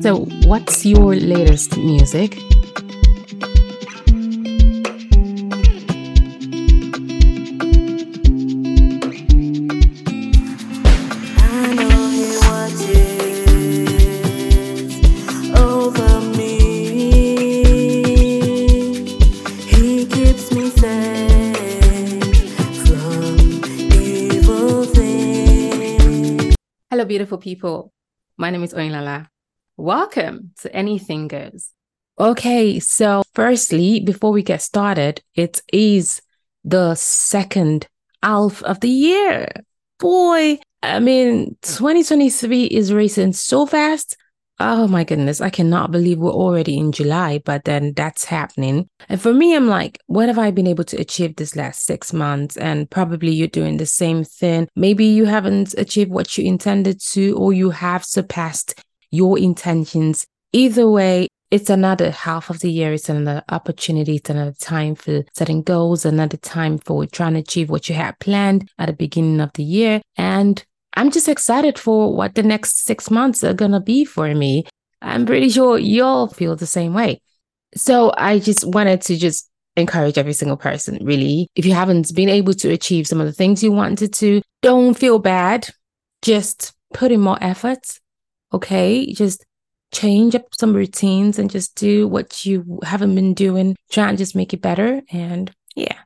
So, what's your latest music? I know he watches over me. He keeps me safe from evil things. Hello, beautiful people. My name is Oinlala. Welcome to Anything Goes. Okay, so firstly, before we get started, it is the second half of the year. Boy, I mean, 2023 is racing so fast. Oh my goodness, I cannot believe we're already in July, but then that's happening. And for me, I'm like, what have I been able to achieve this last six months? And probably you're doing the same thing. Maybe you haven't achieved what you intended to, or you have surpassed your intentions. Either way, it's another half of the year. It's another opportunity. It's another time for setting goals, another time for trying to achieve what you had planned at the beginning of the year. And I'm just excited for what the next six months are going to be for me. I'm pretty sure you'll feel the same way. So I just wanted to just encourage every single person, really. If you haven't been able to achieve some of the things you wanted to, don't feel bad. Just put in more effort. Okay. Just change up some routines and just do what you haven't been doing. Try and just make it better. And yeah,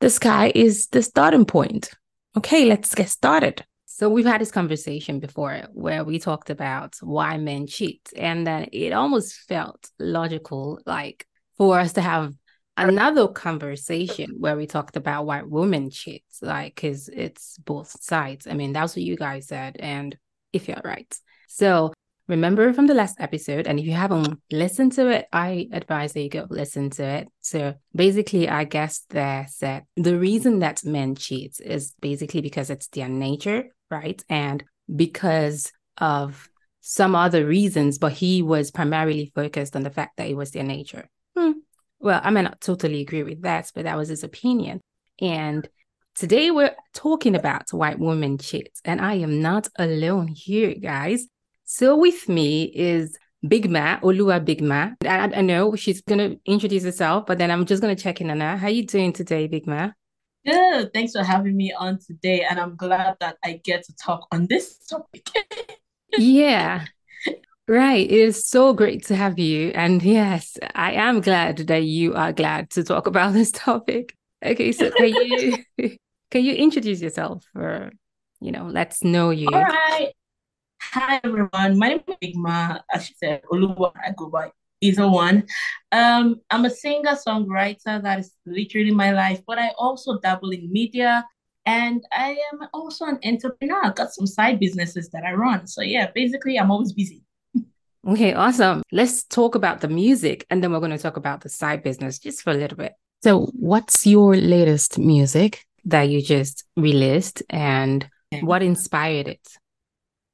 the sky is the starting point. Okay, let's get started. So we've had this conversation before where we talked about why men cheat, and then it almost felt logical, like for us to have another conversation where we talked about why women cheat, like because it's both sides. I mean, that's what you guys said, and if you're right. So remember from the last episode, and if you haven't listened to it, I advise that you go listen to it. So basically, I guess there said the reason that men cheat is basically because it's their nature, right? And because of some other reasons, but he was primarily focused on the fact that it was their nature. Hmm. Well, I may not totally agree with that, but that was his opinion. And today we're talking about white women cheat, and I am not alone here, guys. So with me is Big Ma, Oluwa Big Ma. I, I know she's gonna introduce herself, but then I'm just gonna check in on her. How you doing today, Big Ma? Good. Thanks for having me on today. And I'm glad that I get to talk on this topic. Yeah, right. It is so great to have you. And yes, I am glad that you are glad to talk about this topic. Okay, so can you can you introduce yourself or you know, let's know you. All right. Hi, everyone. My name is Igma. As she said, Oluwa, I go by either one. Um, I'm a singer songwriter. That is literally my life. But I also dabble in media. And I am also an entrepreneur. I've got some side businesses that I run. So, yeah, basically, I'm always busy. Okay, awesome. Let's talk about the music and then we're going to talk about the side business just for a little bit. So, what's your latest music that you just released and what inspired it?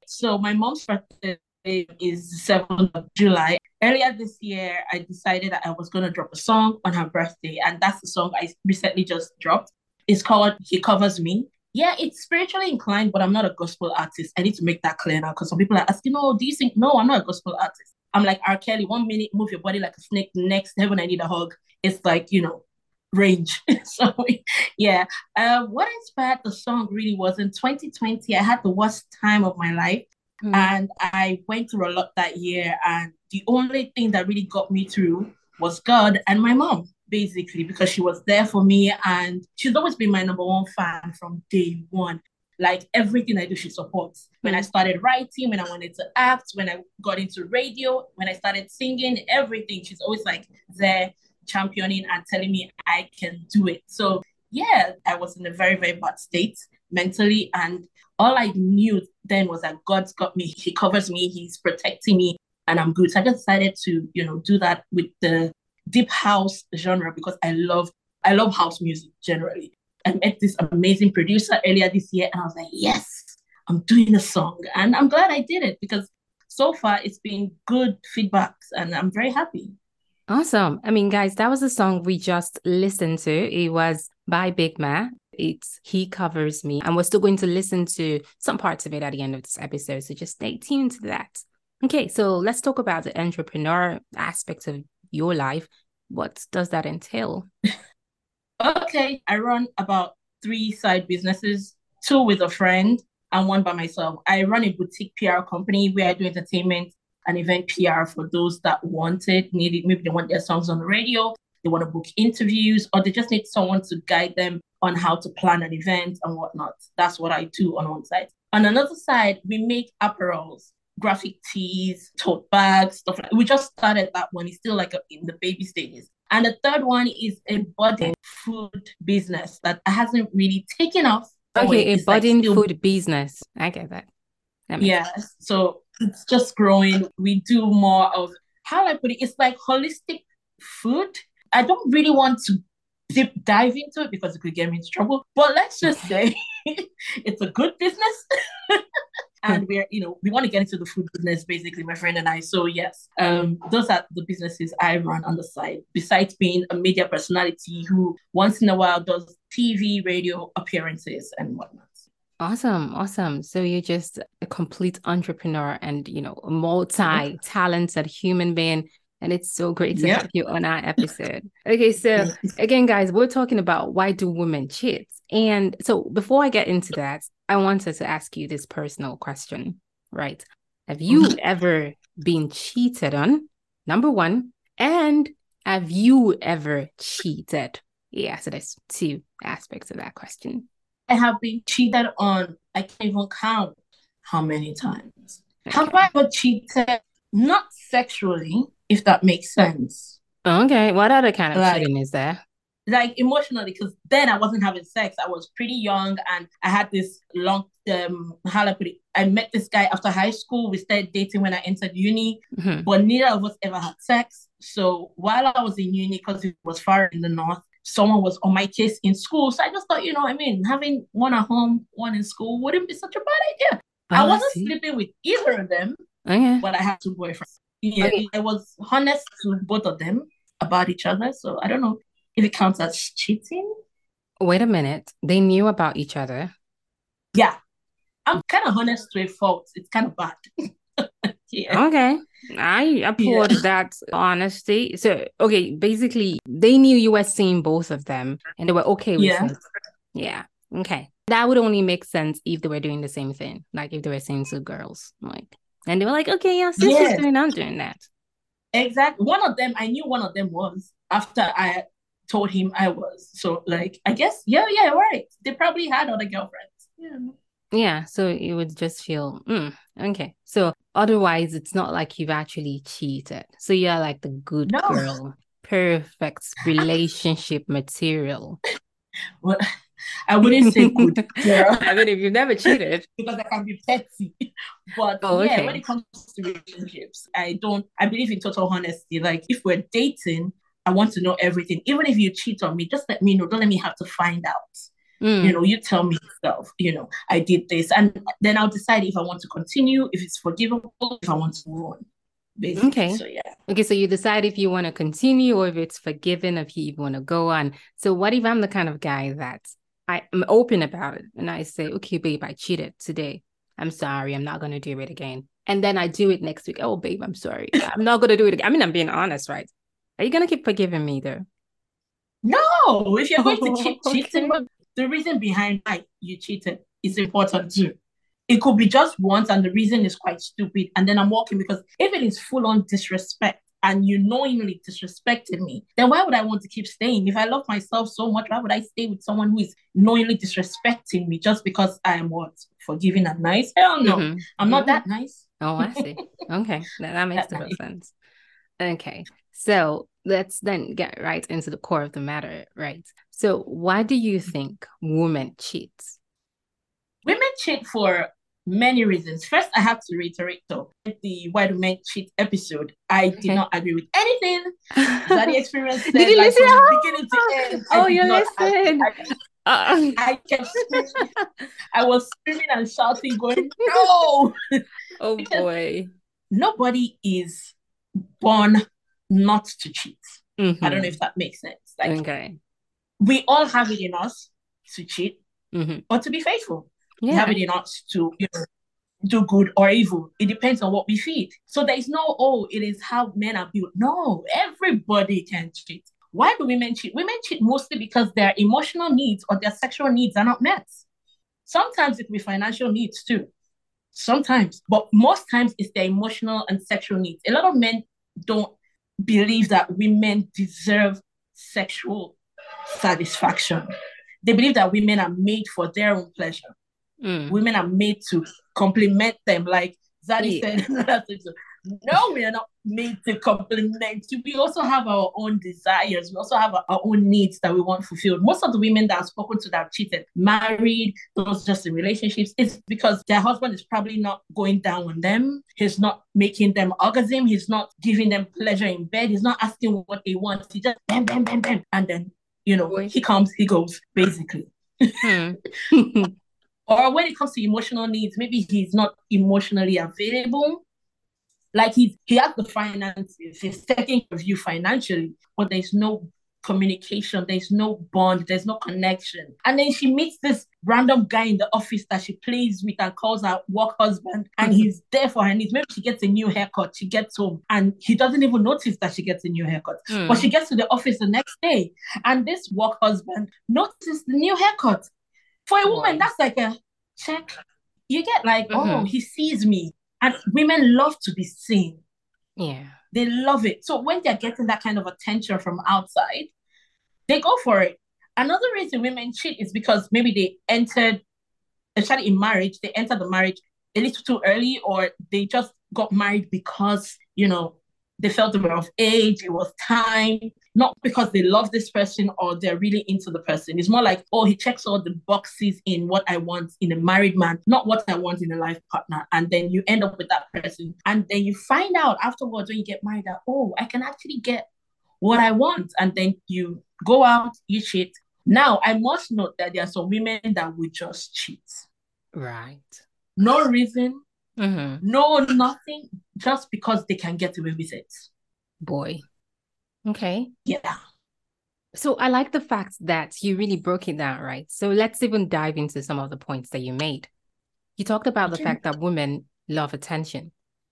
So my mom's birthday is 7th of July. Earlier this year, I decided that I was going to drop a song on her birthday, and that's the song I recently just dropped. It's called He Covers Me. Yeah, it's spiritually inclined, but I'm not a gospel artist. I need to make that clear now because some people are asking, oh, do you think? No, I'm not a gospel artist. I'm like R. Kelly, one minute, move your body like a snake, the next, heaven, I need a hug. It's like, you know, range. so yeah. Uh, what inspired the song really was in 2020, I had the worst time of my life. Mm. And I went through a lot that year. And the only thing that really got me through was God and my mom, basically, because she was there for me. And she's always been my number one fan from day one. Like everything I do, she supports. When I started writing, when I wanted to act, when I got into radio, when I started singing, everything, she's always like there championing and telling me I can do it. So yeah, I was in a very, very bad state mentally. And all I knew then was that God's got me. He covers me, He's protecting me, and I'm good. So I just decided to, you know, do that with the deep house genre because I love I love house music generally. I met this amazing producer earlier this year, and I was like, yes, I'm doing a song. And I'm glad I did it because so far it's been good feedbacks and I'm very happy. Awesome. I mean, guys, that was a song we just listened to. It was by Big Ma. It's He Covers Me. And we're still going to listen to some parts of it at the end of this episode. So just stay tuned to that. Okay, so let's talk about the entrepreneur aspect of your life. What does that entail? Okay, I run about three side businesses, two with a friend and one by myself. I run a boutique PR company where I do entertainment and event PR for those that want it, need it. Maybe they want their songs on the radio, they want to book interviews, or they just need someone to guide them on how to plan an event and whatnot. That's what I do on one side. On another side, we make apparels, graphic tees, tote bags, stuff like We just started that one. It's still like a, in the baby stages. And the third one is a budding food business that hasn't really taken off. Okay, a It's like still- food business. I get that. That Yeah, so it's just growing. We do more of how I put it? It's like holistic food. I don't really want to deep dive into it because it could get me into trouble. But let's just say it's a good business. and we're, you know, we want to get into the food business, basically, my friend and I. So yes, um, those are the businesses I run on the side, besides being a media personality who once in a while does TV, radio appearances and whatnot. Awesome, awesome. So you're just a complete entrepreneur and you know, a multi-talented human being. And it's so great to have you on our episode. Okay, so again, guys, we're talking about why do women cheat? And so before I get into that, I wanted to ask you this personal question, right? Have you Mhm. ever been cheated on? Number one. And have you ever cheated? Yeah, so there's two aspects of that question. I have been cheated on. I can't even count how many times. Have Okay. I ever cheated? Not sexually, if that makes sense. Okay, what other kind of Like- cheating is there? Like emotionally, because then I wasn't having sex. I was pretty young and I had this long um how I put it? I met this guy after high school. We started dating when I entered uni, Mhm. but neither of us ever had sex. So while I was in uni, because it was far in the north, someone was on my case in school. So I just thought, you know I mean, having one at home, one in school wouldn't be such a bad idea. I Oh, wasn't see. sleeping with either of them, Okay. but I had two boyfriends. Yeah, Okay. I was honest to both of them about each other. So I don't know if it counts as cheating. Wait a minute. They knew about each other. Yeah, I'm kind of honest to a fault. It's kind of bad. yeah. Okay. I applaud that honesty. So, okay, basically, they knew you were seeing both of them and they were okay with Yeah. it. Yeah. Okay. That would only make sense if they were doing the same thing. Like if they were seeing two girls. Like, and they were like, okay, yeah, sister's Yes. doing, I'm doing that. Exactly. One of them, I knew one of them was after I told him I was. So, like, I guess, yeah, yeah, right. They probably had other girlfriends. Yeah. Yeah, so you would just feel, mm, okay. So otherwise, it's not like you've actually cheated. So you're like the good No. girl, perfect relationship material. Well, I wouldn't say good girl I mean, if you've never cheated, because I can be petty. But Oh, yeah, okay. when it comes to relationships, I don't, I believe in total honesty. Like, if we're dating, I want to know everything. Even if you cheat on me, just let me know. Don't let me have to find out. Mm, You know, you tell me stuff, you know, I did this. And then I'll decide if I want to continue, if it's forgivable, if I want to move on. Basically. Okay. So, yeah. okay, so you decide if you want to continue or if it's forgiven, if you even want to go on. So what if I'm the kind of guy that I am open about it and I say, okay, babe, I cheated today. I'm sorry, I'm not gonna do it again. And then I do it next week. Oh, babe, I'm sorry. I'm not gonna do it again. I mean, I'm being honest, right? Are you gonna keep forgiving me though? No, if you're going to keep cheating, but the reason behind why you cheated is important too. It could be just once, and the reason is quite stupid, and then I'm walking because if it is full on disrespect and you knowingly disrespected me, then why would I want to keep staying? If I love myself so much, why would I stay with someone who is knowingly disrespecting me just because I am what forgiving and nice? Hell no, Mhm. I'm not Mhm. that nice. Oh, I see. Okay, that, that makes That total nice. sense. Okay, so let's then get right into the core of the matter, right? So, why do you think women cheat? Women cheat for many reasons. First, I have to reiterate though, the why do men cheat episode, I did Okay. not agree with anything that the experience said. Did you like, listen? from beginning to end. I Oh, you listened. Uh, I kept screaming. I was screaming and shouting, going, no! oh boy. Nobody is born not to cheat. I don't know Mhm. if that makes sense. Like Okay. we all have it in us to cheat Mhm. or to be faithful. We have it in us to, you know, do good or evil. It depends on what we feed. So there is no, oh, it is how men are built. No, everybody can cheat. Why do women cheat? Women cheat mostly because their emotional needs or their sexual needs are not met. Sometimes it can be financial needs too. Sometimes, but most times it's their emotional and sexual needs. A lot of men don't believe that women deserve sexual satisfaction. They believe that women are made for their own pleasure. Mm. Women are made to complement them, like Zaddy Yeah. said. In another episode. no, we are not made to complement you. We also have our own desires. We also have our, own needs that we want fulfilled. Most of the women that I've spoken to that have cheated, married, those just in relationships, it's because their husband is probably not going down on them. He's not making them orgasm. He's not giving them pleasure in bed. He's not asking what they want. He just bam, bam, bam, bam. And then, you know, he comes, he goes, basically. Hmm. or when it comes to emotional needs, maybe he's not emotionally available. Like he's he has the finances, he's taking you financially, but there's no communication, there's no bond, there's no connection. And then she meets this random guy in the office that she plays with and calls her work husband, and he's there for her needs. Maybe she gets a new haircut, she gets home, and he doesn't even notice that she gets a new haircut. Hmm. But she gets to the office the next day, and this work husband notices the new haircut. For a woman, that's like a check. You get like, oh, Mhm. he sees me. And women love to be seen. yeah. They love it. So when they're getting that kind of attention from outside, they go for it. Another reason women cheat is because maybe they entered, especially in marriage, they entered the marriage a little too early, or they just got married because, you know, they felt they were of age, it was time, not because they love this person or they're really into the person. It's more like, oh, he checks all the boxes in what I want in a married man, not what I want in a life partner. And then you end up with that person. And then you find out afterwards when you get married that, oh, I can actually get what I want. And then you go out, you cheat. Now, I must note that there are some women that will just cheat. Right. No reason, hmm no nothing, just because they can get away with it. Boy. Okay. Yeah. So I like the fact that you really broke it down, right? So let's even dive into some of the points that you made. You talked about the fact that women love attention.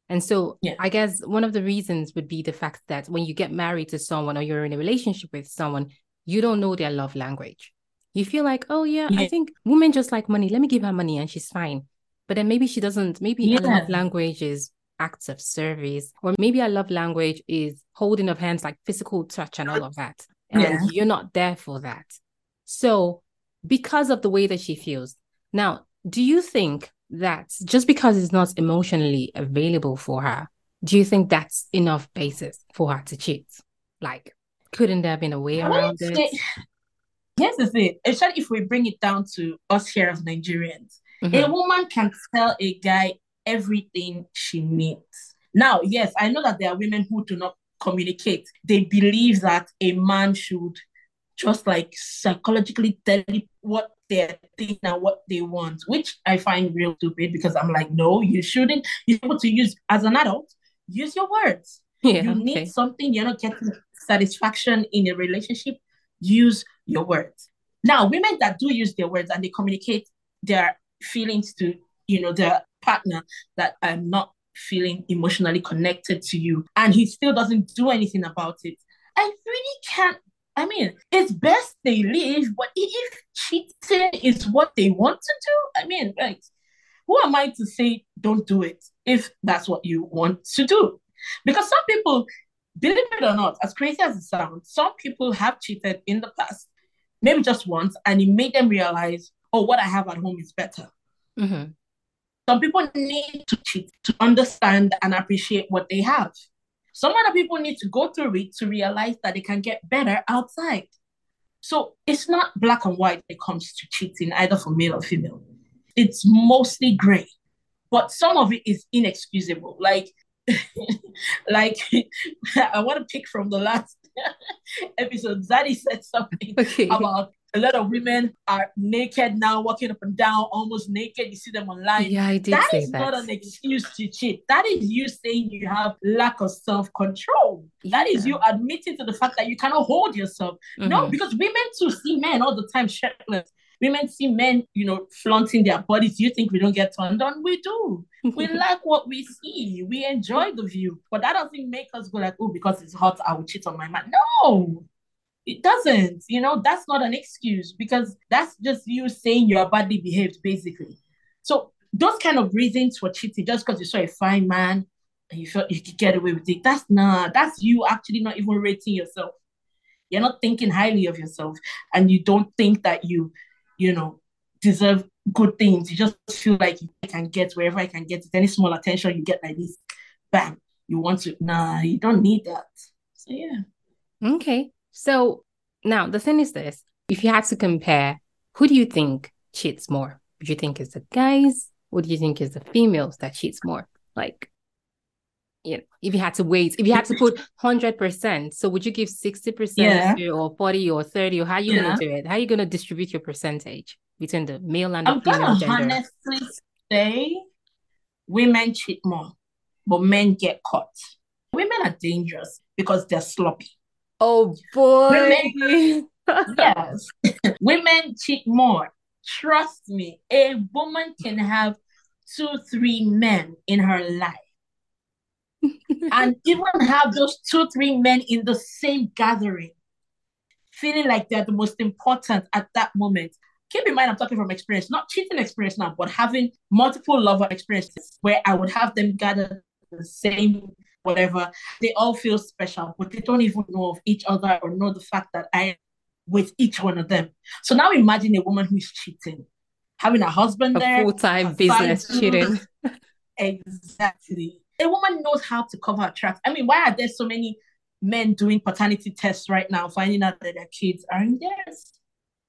And so Yeah. I guess one of the reasons would be the fact that when you get married to someone or you're in a relationship with someone, you don't know their love language. You feel like, oh yeah, I think women just like money. Let me give her money and she's fine. But then maybe she doesn't, maybe her love language is acts of service, or maybe her love language is holding of hands, like physical touch and all of that. And Yeah. you're not there for that. So, because of the way that she feels, now, do you think that just because it's not emotionally available for her, do you think that's enough basis for her to cheat? Like, couldn't there have been a way I around it? Here's the thing, especially if we bring it down to us here as Nigerians. A Mhm. woman can tell a guy everything she needs. Now, yes, I know that there are women who do not communicate. They believe that a man should just like psychologically tell you what they're thinking and what they want, which I find real stupid because I'm like, no, you shouldn't. You're able to use as an adult, use your words. Yeah, you okay. need something, you're not getting satisfaction in a relationship, use your words. Now, women that do use their words and they communicate their feelings to, you know, their partner that I'm not feeling emotionally connected to you, and he still doesn't do anything about it. I really can't. I mean, it's best they leave, but if cheating is what they want to do, I mean, right? Who am I to say don't do it if that's what you want to do? Because some people, believe it or not, as crazy as it sounds, some people have cheated in the past, maybe just once, and it made them realize, oh, what I have at home is better. Mhm. Some people need to cheat to understand and appreciate what they have. Some other people need to go through it to realize that they can get better outside. So it's not black and white when it comes to cheating, either for male or female. It's mostly gray, but some of it is inexcusable. Like, like I want to pick from the last episode. Zaddy said something Okay. about a lot of women are naked now, walking up and down, almost naked. You see them online. Yeah, I did That is that. not an excuse to cheat. That is you saying you have lack of self control. That is you admitting to the fact that you cannot hold yourself. No, Mhm. because women too see men all the time shirtless. women see men, you know, flaunting their bodies. You think we don't get turned on? We do. We like what we see. We enjoy the view. But that doesn't make us go like, oh, because it's hot, I will cheat on my man. No, it doesn't. You know, that's not an excuse because that's just you saying you're badly behaved, basically. So those kind of reasons for cheating, just because you saw a fine man and you felt you could get away with it, that's not, that's you actually not even rating yourself. You're not thinking highly of yourself and you don't think that you, you know, deserve good things. You just feel like you can get wherever I can get it. Any small attention you get like this, bam, you want to, nah, you don't need that. So yeah. Okay. So now the thing is this if you had to compare, who do you think cheats more? Do you think it's the guys? Or do you think it's the females that cheats more? Like, you know, if you had to wait, if you had to put 100%, so would you give 60% Yeah. or 40 or 30 or how are you Yeah. going to do it? How are you going to distribute your percentage between the male and the I'm female gonna gender? honestly say women cheat more, but men get caught. Women are dangerous because they're sloppy. Oh boy. Women- Yes. women cheat more. Trust me, a woman can have two, three men in her life. and even have those two, three men in the same gathering, feeling like they're the most important at that moment. Keep in mind, I'm talking from experience, not cheating experience now, but having multiple lover experiences where I would have them gather the same whatever. They all feel special, but they don't even know of each other or know the fact that I am with each one of them. So now imagine a woman who's cheating, having a husband A there, full-time business side cheating. Exactly. A woman knows how to cover her tracks. I mean, why are there so many men doing paternity tests right now, finding out that their kids aren't theirs?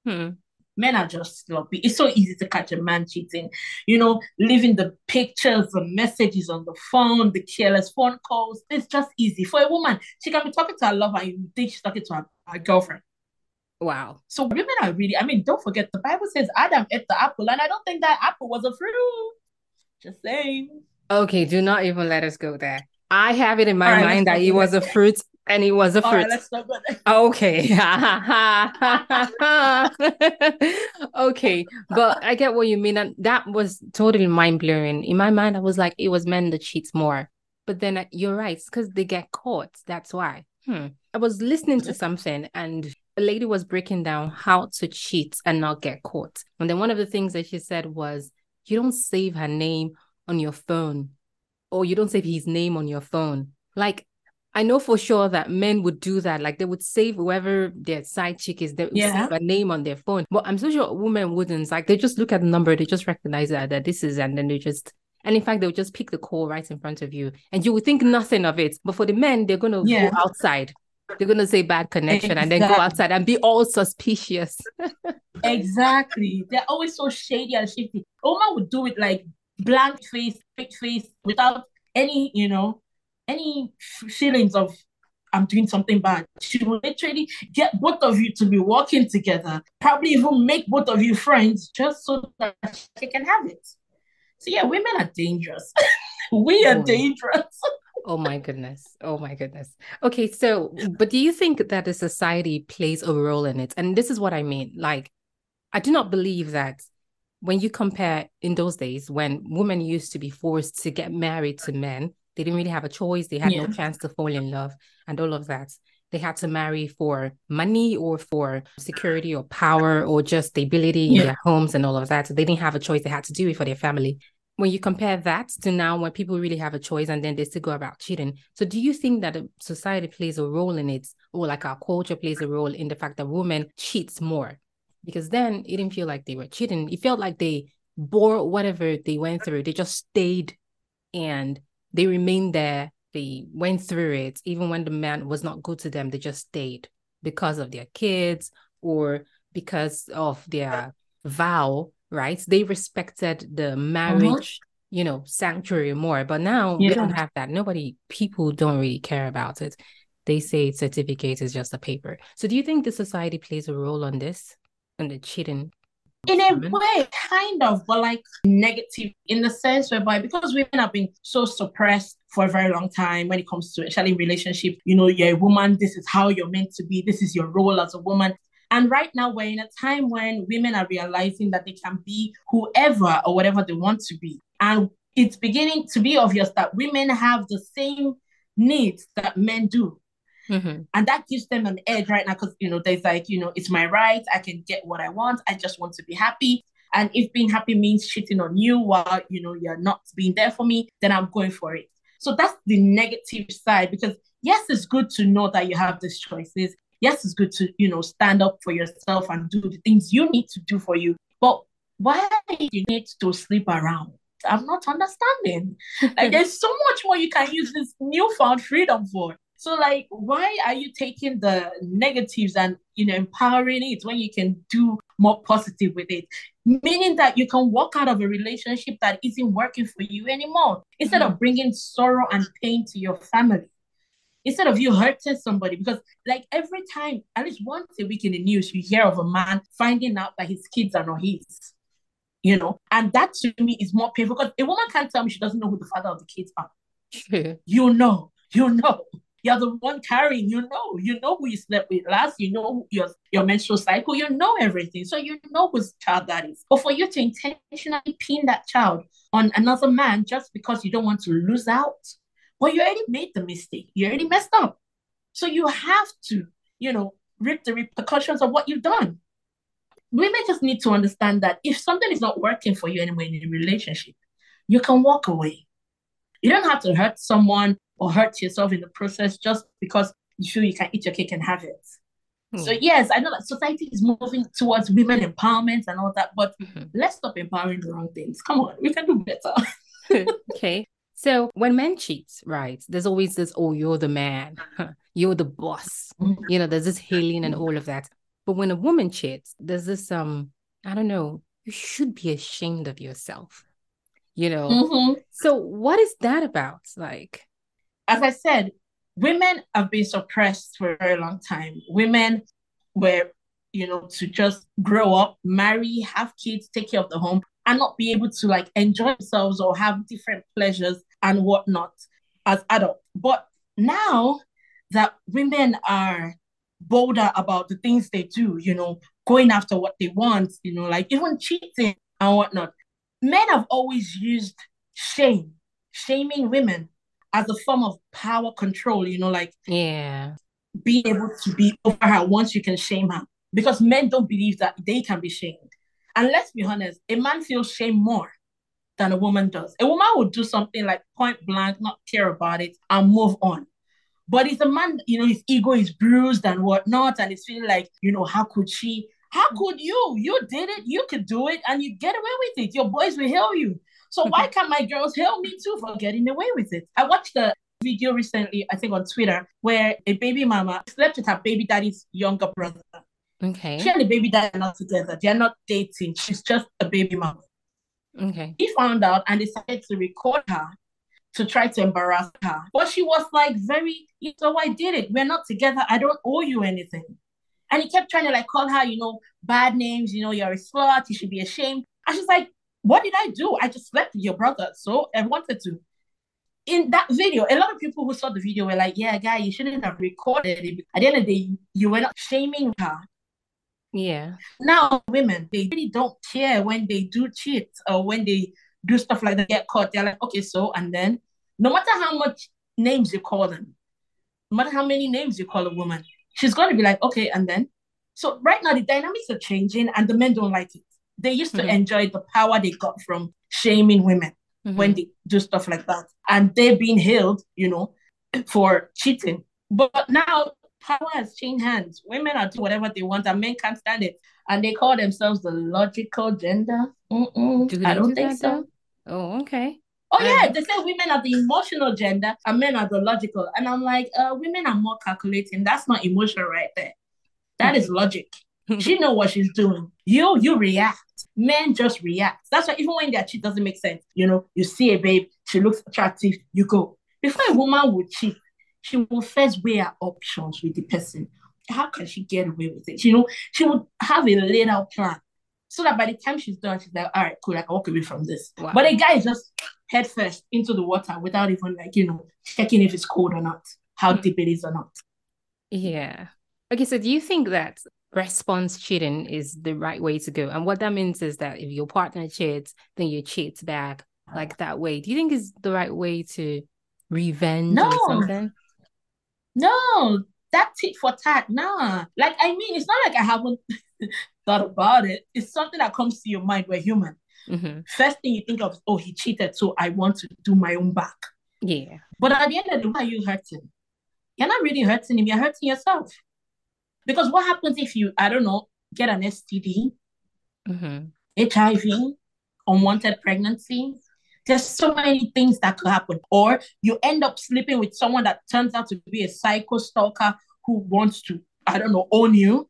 Hmm. Men are just sloppy. It's so easy to catch a man cheating. You know, leaving the pictures, the messages on the phone, the careless phone calls. It's just easy. For a woman, she can be talking to her lover and you think she's talking to her, her girlfriend. Wow. So women are really, I mean, don't forget the Bible says Adam ate the apple, and I don't think that apple was a fruit. Just saying. Okay, do not even let us go there. I have it in my right, mind that it was a fruit and it was a fruit. right, let's not go there. Okay. Okay. But I get what you mean. And that was totally mind blowing. In my mind, I was like, it was men that cheats more. But then uh, you're right, because they get caught. That's why. Hmm. I was listening to something and a lady was breaking down how to cheat and not get caught. And then one of the things that she said was, you don't save her name on your phone or you don't save his name on your phone. Like, I know for sure that men would do that. Like they would save whoever their side chick is, they would Yeah. save a name on their phone. But I'm so sure women wouldn't. Like they just look at the number, they just recognize that, that this is, and then they just, and in fact, they'll just pick the call right in front of you and you would think nothing of it. But for the men, they're going to Yeah. go outside. They're going to say bad connection and then go outside and be all suspicious. Exactly. They're always so shady and shifty. A woman would do it like blank face, fake face, without any, you know, any feelings of I'm doing something bad. She will literally get both of you to be working together, probably even make both of you friends just so that she can have it. So yeah, women are dangerous. we are Oh. dangerous. Oh my goodness. Oh my goodness. Okay, so but do you think that the society plays a role in it? And this is what I mean. Like, I do not believe that when you compare in those days when women used to be forced to get married to men, they didn't really have a choice. They had no chance to fall in love and all of that. They had to marry for money or for security or power or just stability in their homes and all of that. So they didn't have a choice. They had to do it for their family when you compare that to now when people really have a choice and then they still go about cheating so do you think that society plays a role in it or like our culture plays a role in the fact that women cheats more because then it didn't feel like they were cheating it felt like they bore whatever they went through they just stayed and they remained there. They went through it. Even when the man was not good to them they just stayed because of their kids or because of their vow right? They respected the uh-huh. marriage you know sanctuary more. But now we don't have that. Nobody people don't really care about it. They say certificate is just a paper. So do you think the society plays a role on this and the cheating In a women? way, kind of, but like negative in the sense whereby because women have been so suppressed for a very long time when it comes to actually relationship, you know, you're a woman, this is how you're meant to be, this is your role as a woman. And right now, we're in a time when women are realizing that they can be whoever or whatever they want to be. And it's beginning to be obvious that women have the same needs that men do. Mhm. And that gives them an edge right now because, you know, there's like, you know, it's my right. I can get what I want. I just want to be happy. And if being happy means cheating on you while, you know, you're not being there for me, then I'm going for it. So that's the negative side because, yes, it's good to know that you have these choices. Yes, it's good to, you know, stand up for yourself and do the things you need to do for you. But why do you need to sleep around? I'm not understanding. Like, there's so much more you can use this newfound freedom for. So, like, why are you taking the negatives and you know empowering it when you can do more positive with it? Meaning that you can walk out of a relationship that isn't working for you anymore instead of mm-hmm. bringing sorrow and pain to your family. Instead of you hurting somebody, because like every time, at least once a week in the news, you hear of a man finding out that his kids are not his. You know, and that to me is more painful because a woman can't tell me she doesn't know who the father of the kids are True. you know, you know. You're the one carrying, you know, you know who you slept with last, you know your your menstrual cycle, you know everything. So you know whose child that is. But for you to intentionally pin that child on another man just because you don't want to lose out, well, you already made the mistake. You already messed up. So you have to, you know, reap the repercussions of what you've done. Women just need to understand that if something is not working for you anyway in a relationship, you can walk away. You don't have to hurt someone or hurt yourself in the process just because you feel you can eat your cake and have it. So Hmm. yes, I know that society is moving towards women empowerment and all that, but Mhm. let's stop empowering the wrong things. Come on, we can do better. okay. So when men cheat, right, there's always this, oh, you're the man, you're the boss. You know, there's this hailing and all of that. But when a woman cheats, there's this um, I don't know, you should be ashamed of yourself. You know. Mhm. So what is that about? Like, As I said, women have been suppressed for a very long time. Women were, you know, to just grow up, marry, have kids, take care of the home, and not be able to like enjoy themselves or have different pleasures and whatnot as adults. But now that women are bolder about the things they do, you know, going after what they want, you know, like even cheating and whatnot, men have always used shame, shaming women as a form of power control, you know, like yeah. being able to be over her once you can shame her. Because men don't believe that they can be shamed. And let's be honest, a man feels shame more than a woman does. A woman would do something like point blank, not care about it, and move on. But it's a man, you know, his ego is bruised and whatnot, and it's feeling like, you know, how could she? How could you? You did it, you could do it, and you get away with it. Your boys will hail you. So why can't my girls help me too for getting away with it? I watched a video recently, I think on Twitter, where a baby mama slept with her baby daddy's younger brother. Okay. She and the baby daddy are not together. They're not dating. She's just a baby mama. Okay. He found out and decided to record her to try to embarrass her. But she was like very, so I did it. We're not together. I don't owe you anything. And he kept trying to like call her, you know, bad names, you know, you're a slut, you should be ashamed. And she's like, what did I do? I just slept with your brother. So I wanted to. In that video, a lot of people who saw the video were like, yeah, guy, you shouldn't have recorded it. At the end of the day, you were not shaming her. Yeah. Now, women, they really don't care when they do cheat or when they do stuff like that, get caught. They're like, okay, so, and then no matter how much names you call them, no matter how many names you call a woman, she's going to be like, okay, and then. So, right now, the dynamics are changing and the men don't like it. They used to Mhm. enjoy the power they got from shaming women when Mhm. they do stuff like that. And they're being hailed, you know, for cheating. But now power has changed hands. Women are doing whatever they want and men can't stand it. And they call themselves the logical gender. Do I don't do think so. though? Oh, okay. Oh yeah, Um, they say women are the emotional gender and men are the logical. And I'm like, uh, women are more calculating. That's not emotion right there. That is logic. She know what she's doing. You you react. Men just react. That's why even when their cheat doesn't make sense, you know, you see a babe, she looks attractive, you go. Before a woman would cheat, she will first weigh her options with the person. How can she get away with it? You know, she would have a laid out plan. So that by the time she's done, she's like, all right, cool, I can walk away from this. Wow. But a guy is just head first into the water without even like, you know, checking if it's cold or not, how Hmm. deep it is or not. Yeah. Okay, so do you think that response cheating is the right way to go. And what that means is that if your partner cheats, then you cheat back like that way. Do you think is the right way to revenge No. or something? No, that tit for tat, nah. Like, I mean, it's not like I haven't thought about it. It's something that comes to your mind. We're human. hmm First thing you think of, oh, he cheated, so I want to do my own back. Yeah. But at the end of the day, why are you hurting? You're not really hurting him, you're hurting yourself. Because what happens if you, I don't know, get an STD, hmm HIV, unwanted pregnancy? There's so many things that could happen. Or you end up sleeping with someone that turns out to be a psycho stalker who wants to, I don't know, own you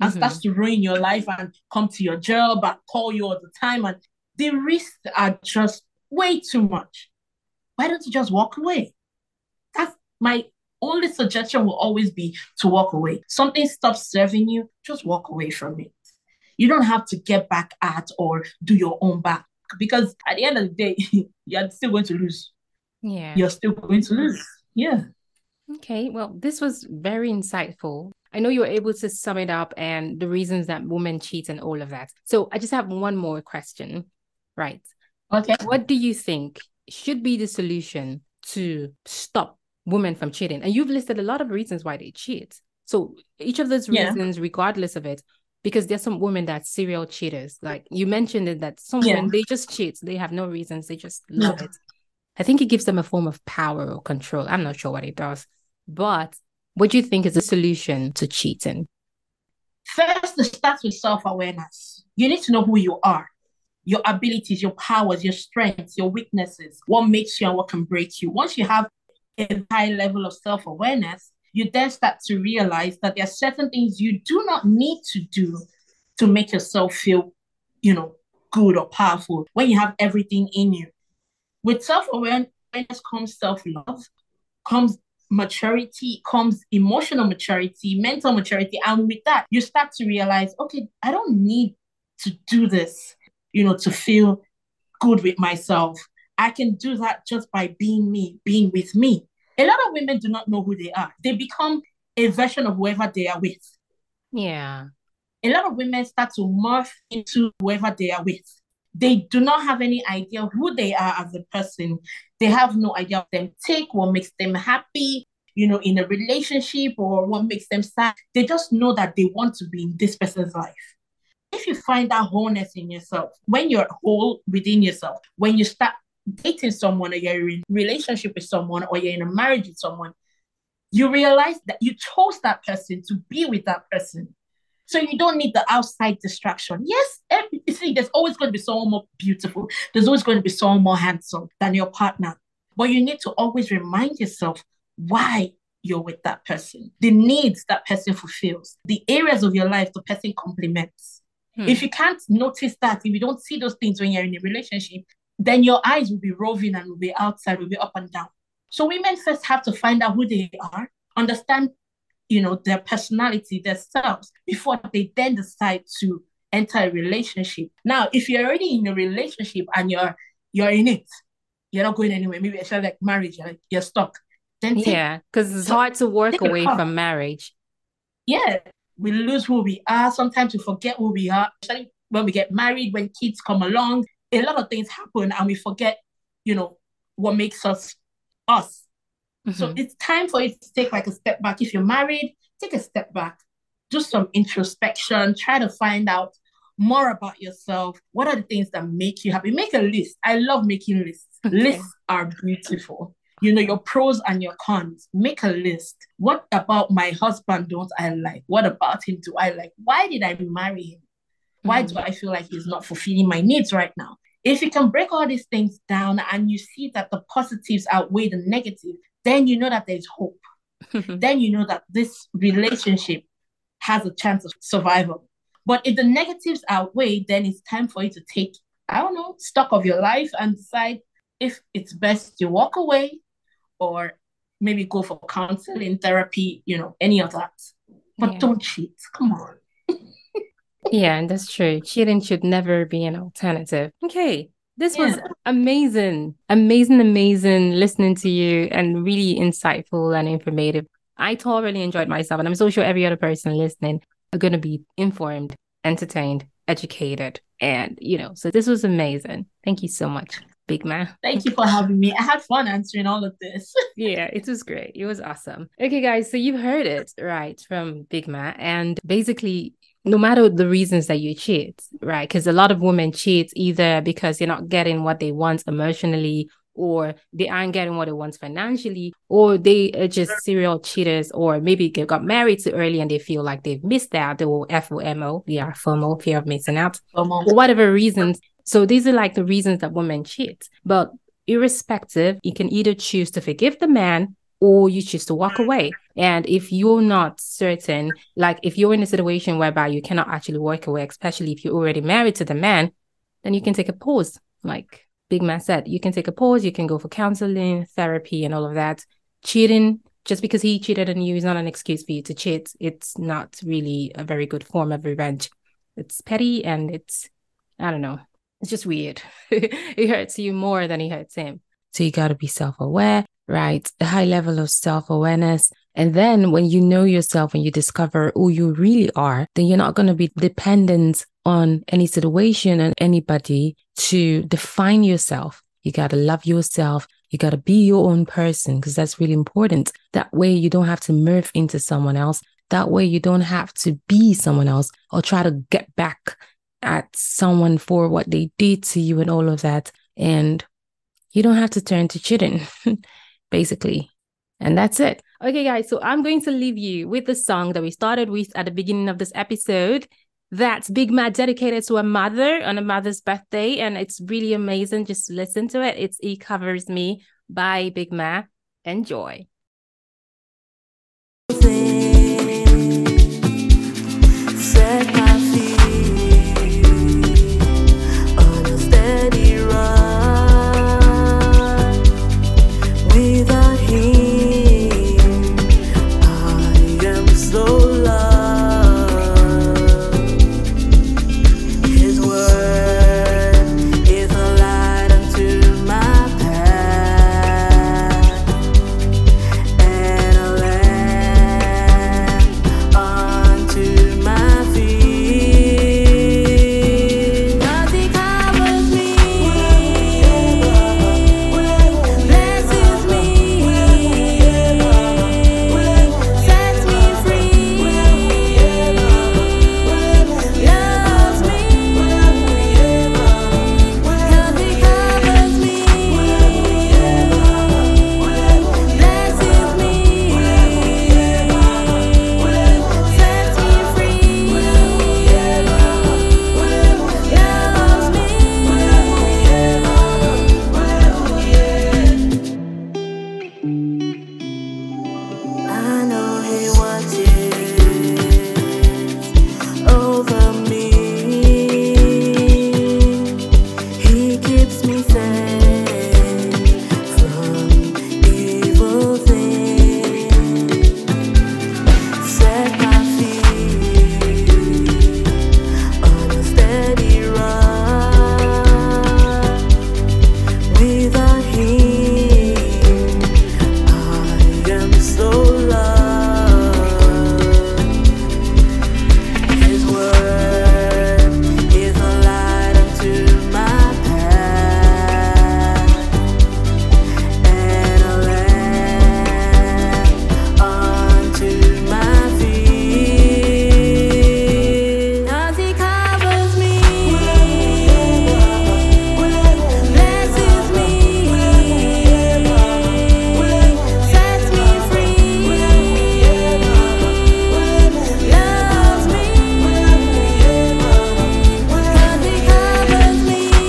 and Mhm. starts to ruin your life and come to your job and call you all the time. And the risks are just way too much. Why don't you just walk away? That's my only suggestion will always be to walk away. Something stops serving you, just walk away from it. You don't have to get back at or do your own back because at the end of the day, you're still going to lose. Yeah. You're still going to lose. Yeah. Okay, well, this was very insightful. I know you were able to sum it up and the reasons that women cheat and all of that. So I just have one more question. Right. Okay. What do you think should be the solution to stop women from cheating? And you've listed a lot of reasons why they cheat. So each of those Yeah. reasons, regardless of it, because there's some women that serial cheaters. Like you mentioned it that some Yeah. women they just cheat. They have no reasons. They just love Yeah. it. I think it gives them a form of power or control. I'm not sure what it does. But what do you think is the solution to cheating? First, it starts with self awareness. You need to know who you are, your abilities, your powers, your strengths, your weaknesses, what makes you and what can break you. Once you have a high level of self awareness, you then start to realize that there are certain things you do not need to do to make yourself feel, you know, good or powerful when you have everything in you. With self awareness comes self love, comes maturity, comes emotional maturity, mental maturity. And with that, you start to realize, okay, I don't need to do this, you know, to feel good with myself. I can do that just by being me, being with me. A lot of women do not know who they are. They become a version of whoever they are with. Yeah. A lot of women start to morph into whoever they are with. They do not have any idea who they are as a person. They have no idea of them take, what makes them happy, you know, in a relationship or what makes them sad. They just know that they want to be in this person's life. If you find that wholeness in yourself, when you're whole within yourself, when you start dating someone or you're in relationship with someone or you're in a marriage with someone, you realize that you chose that person to be with that person. So you don't need the outside distraction. Yes, every, you see, there's always going to be someone more beautiful. There's always going to be someone more handsome than your partner. But you need to always remind yourself why you're with that person, the needs that person fulfills, the areas of your life the person complements. Hmm. If you can't notice that, if you don't see those things when you're in a relationship, then your eyes will be roving and will be outside, will be up and down. So women first have to find out who they are, understand, you know, their personality, their selves, before they then decide to enter a relationship. Now, if you're already in a relationship and you're you're in it, you're not going anywhere. Maybe it's like marriage, you're, you're stuck. Then take Yeah, because it's hard to work away from marriage. yeah, we lose who we are. Sometimes we forget who we are, especially when we get married, when kids come along. A lot of things happen and we forget, you know, what makes us us. So Mhm. it's time for you to take like a step back. If you're married, take a step back, do some introspection, try to find out more about yourself. What are the things that make you happy? Make a list. I love making lists. Okay. Lists are beautiful. You know, your pros and your cons. Make a list. What about my husband don't I like? What about him do I like? Why did I marry him? Why do I feel like he's not fulfilling my needs right now? If you can break all these things down and you see that the positives outweigh the negative, then you know that there's hope. Then you know that this relationship has a chance of survival. But if the negatives outweigh, then it's time for you to take, I don't know, stock of your life and decide if it's best to walk away or maybe go for counseling, therapy, you know, any of that. But Yeah. don't cheat. Come on. Yeah, and that's true. Cheating should never be an alternative. Okay. This was amazing. Amazing, amazing listening to you and really insightful and informative. I thoroughly enjoyed myself, and I'm so sure every other person listening are going to be informed, entertained, educated. And, you know, so this was amazing. Thank you so much, Big Man. Thank you for having me. I had fun answering all of this. yeah, it was great. It was awesome. Okay, guys, so you've heard it right from Big Man. And basically, no matter the reasons that you cheat, right? Because a lot of women cheat either because they're not getting what they want emotionally or they aren't getting what they want financially, or they are just serial cheaters, or maybe they got married too early and they feel like they've missed out. They will FOMO, yeah, FOMO, fear of missing out, FOMO. for whatever reasons. So these are like the reasons that women cheat. But irrespective, you can either choose to forgive the man or you choose to walk mm. away. And if you're not certain, like if you're in a situation whereby you cannot actually walk away, especially if you're already married to the man, then you can take a pause. Like Big Man said, you can take a pause, you can go for counseling, therapy, and all of that. Cheating, just because he cheated on you is not an excuse for you to cheat. It's not really a very good form of revenge. It's petty and it's, I don't know, it's just weird. it hurts you more than it hurts him. So you got to be self aware, right? A high level of self awareness. And then when you know yourself and you discover who you really are, then you're not going to be dependent on any situation and anybody to define yourself. You got to love yourself. You got to be your own person because that's really important. That way you don't have to merge into someone else. That way you don't have to be someone else or try to get back at someone for what they did to you and all of that. And you don't have to turn to cheating, basically. And that's it. Okay, guys. So I'm going to leave you with the song that we started with at the beginning of this episode. That's Big Mad dedicated to a mother on a mother's birthday. And it's really amazing. Just listen to it. It's He Covers Me by Big Ma. Enjoy.